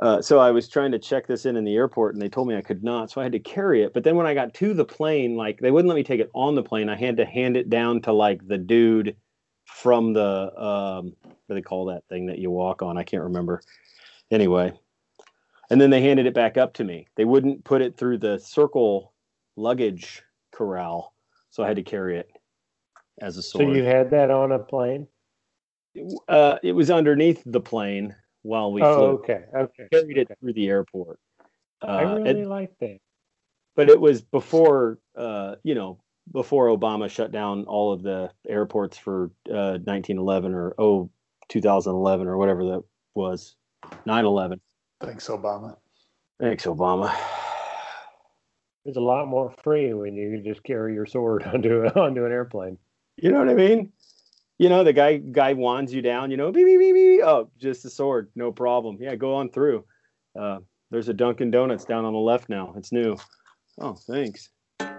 Uh, so I was trying to check this in in the airport, and they told me I could not, so I had to carry it. But then when I got to the plane, like they wouldn't let me take it on the plane. I had to hand it down to like the dude from the um, what do they call that thing that you walk on? I can't remember. Anyway, and then they handed it back up to me. They wouldn't put it through the circle luggage corral, so I had to carry it as a sword. So you had that on a plane? uh, it was underneath the plane while we oh, flew. okay, okay. Carried it okay. through the airport. Uh, I really and- like that. but it was before uh, you know before Obama shut down all of the airports for uh, 1911 or oh 2011 or whatever that was 9/11. Thanks, Obama. Thanks, Obama. It's a lot more free when you can just carry your sword onto onto an airplane. You know what I mean? You know the guy guy wands you down. You know, beep, beep, beep, beep. oh, just a sword, no problem. Yeah, go on through. Uh, there's a Dunkin' Donuts down on the left now. It's new. Oh, thanks.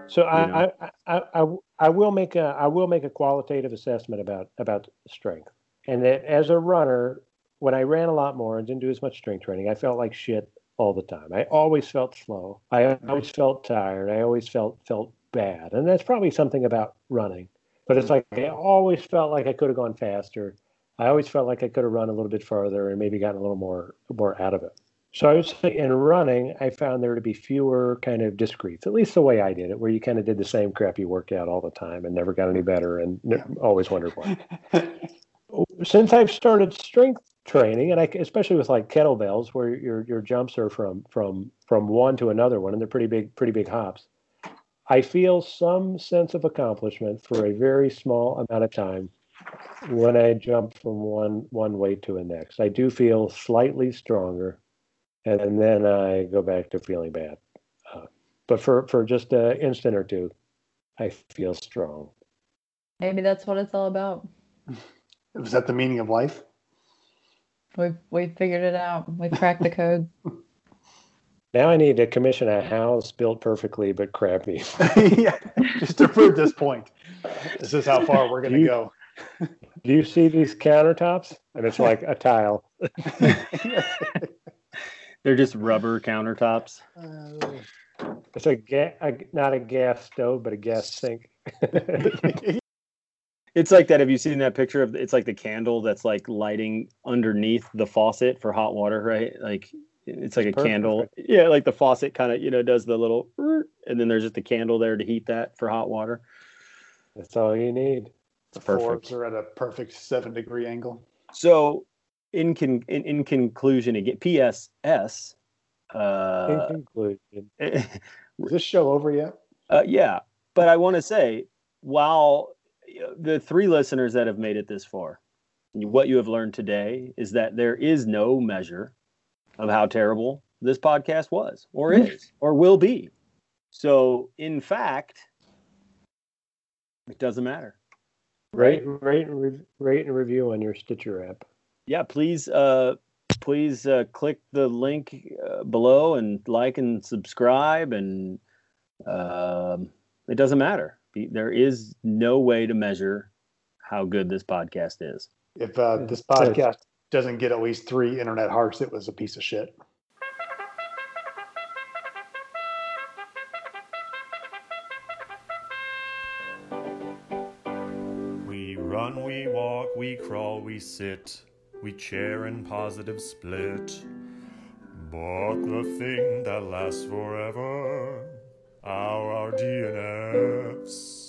So know. I, I, I, I, I will make a I will make a qualitative assessment about about strength, and that as a runner, when I ran a lot more and didn't do as much strength training, I felt like shit all the time. I always felt slow. I always felt tired. I always felt felt bad, and that's probably something about running. But it's like I always felt like I could have gone faster. I always felt like I could have run a little bit farther and maybe gotten a little more more out of it. So I would say in running, I found there to be fewer kind of discretes, at least the way I did it, where you kind of did the same crappy workout all the time and never got any better and ne- always wondered why. Since I've started strength training, and I especially with like kettlebells, where your your jumps are from from from one to another one, and they're pretty big pretty big hops. I feel some sense of accomplishment for a very small amount of time when I jump from one one weight to the next. I do feel slightly stronger and then I go back to feeling bad. Uh, but for for just an instant or two, I feel strong. Maybe that's what it's all about. Was that the meaning of life? We've we've figured it out. We've cracked the code. Now I need to commission a house built perfectly but crappy. yeah, just to prove this point. This is how far we're going to go. Do you see these countertops? And it's like a tile. They're just rubber countertops. Oh. It's a, ga- a not a gas stove, but a gas sink. It's like that. Have you seen that picture of? It's like the candle that's like lighting underneath the faucet for hot water, right? Like it's like a Perfect, candle. Yeah, like the faucet kind of you know does the little, and then there's just a candle there to heat that for hot water. That's all you need. The Perfect. floors are at a perfect seven degree angle. So, in con in, in conclusion, again, PSS. In Uh, conclusion, Is this show over yet? Uh, yeah, but I want to say, while the three listeners that have made it this far, what you have learned today is that there is no measure of how terrible this podcast was, or is, or will be. So, in fact, it doesn't matter. rate, rate, and re- rate and review on your Stitcher app. Yeah, please, uh, please uh, click the link uh, below and like and subscribe, and um, it doesn't matter. Be- There is no way to measure how good this podcast is. If uh, this podcast doesn't get at least three internet hearts, it was a piece of shit. We run, we walk, we crawl, we sit, we chair and positive split. But the thing that lasts forever are our DNFs.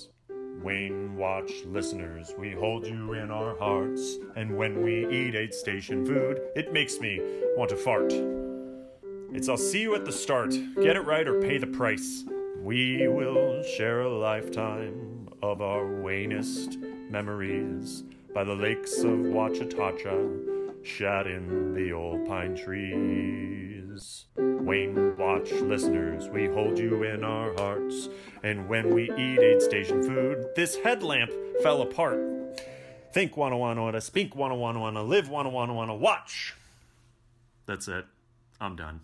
Wayne Watch listeners, we hold you in our hearts. And when we eat aid station food, it makes me want to fart. It's I'll see you at the start. Get it right or pay the price. We will share a lifetime of our Waynest memories by the lakes of Wachatacha, shad in the old pine trees. Wayne Watch listeners, we hold you in our hearts. And when we eat aid station food, this headlamp fell apart. Think wanna wanna wanna, speak wanna wanna wanna, live wanna wanna wanna, watch. That's it. I'm done.